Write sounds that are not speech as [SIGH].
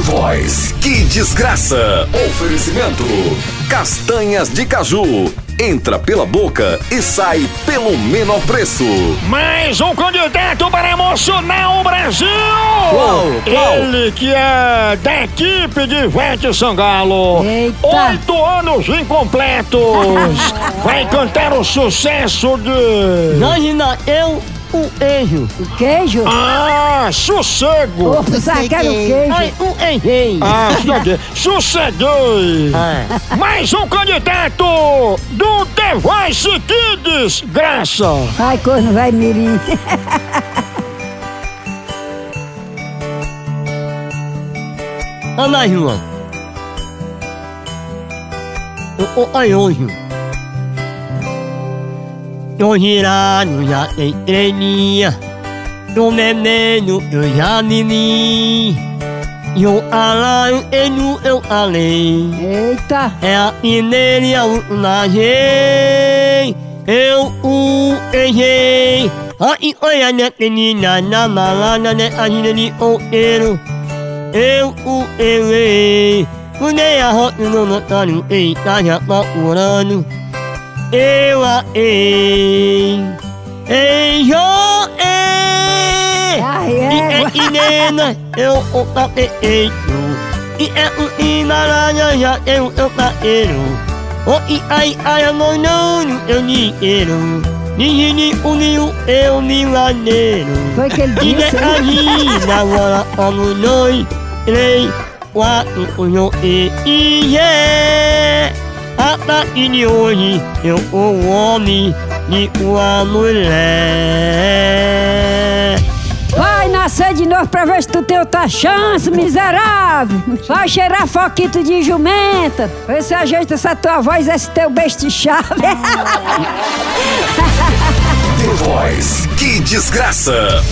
Voice, que desgraça! Oferecimento: Castanhas de caju. Entra pela boca e sai pelo menor preço. Mais um candidato para emocionar o Brasil! Qual? Qual? Ele que é da equipe de Ivete Sangalo. Eita. Oito anos incompletos. [LAUGHS] Vai cantar o sucesso de. Imagina eu, o anjo. O queijo? Ah, sossego! Ô, sabe que era o queijo? Ai, o errei. Ah, [LAUGHS] sosseguei. Sosseguei! Ah, Mais um candidato do The Voice Kids, Graça! Ai, corno vai mirim. Ana João. O, o, Eu girado já tem treininha. Eu menino, eu já nini. Eu alaio, eu eu alei. Eita. É a mineira na gente. Eu o errei. Ai, olha, né, menina, na malana, né, a gente outeiro. Eu o errei. Mudei a rota no notário, eita, já procurando. Eu a ei. Ei, jo, ei. Ai, E é. é Inena, eu o tapeiro. E é o Imaralha, já eu o tapeiro. O i ai ai a não não eu dinheiro. Nini uniu eu milaneiro. Foi que ele E é disse. aí, agora vamos dois, três, quatro, um, e e é. A partir de hoje eu o homem e uma mulher. Vai nascer de novo pra ver se tu tem outra chance, miserável. Vai cheirar foquito de jumenta. Vê se ajeita essa tua voz, esse teu beijo chave. [LAUGHS] The Voice, que desgraça!